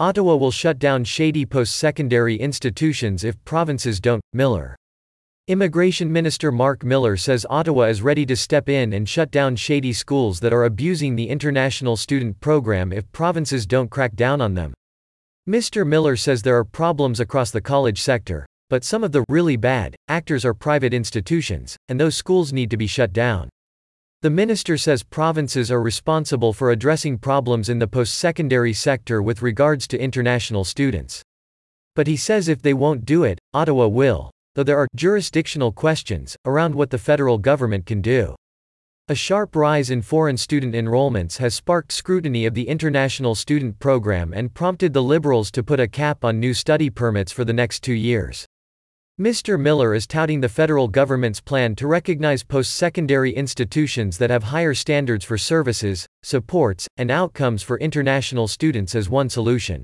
Ottawa will shut down shady post-secondary institutions if provinces don't, Miller. Immigration Minister Mark Miller says Ottawa is ready to step in and shut down shady schools that are abusing the international student program if provinces don't crack down on them. Mr. Miller says there are problems across the college sector, but some of the really bad actors are private institutions, and those schools need to be shut down. The minister says provinces are responsible for addressing problems in the post-secondary sector with regards to international students. But he says if they won't do it, Ottawa will, though there are jurisdictional questions around what the federal government can do. A sharp rise in foreign student enrollments has sparked scrutiny of the international student program and prompted the Liberals to put a cap on new study permits for the next two years. Mr. Miller is touting the federal government's plan to recognize post-secondary institutions that have higher standards for services, supports, and outcomes for international students as one solution.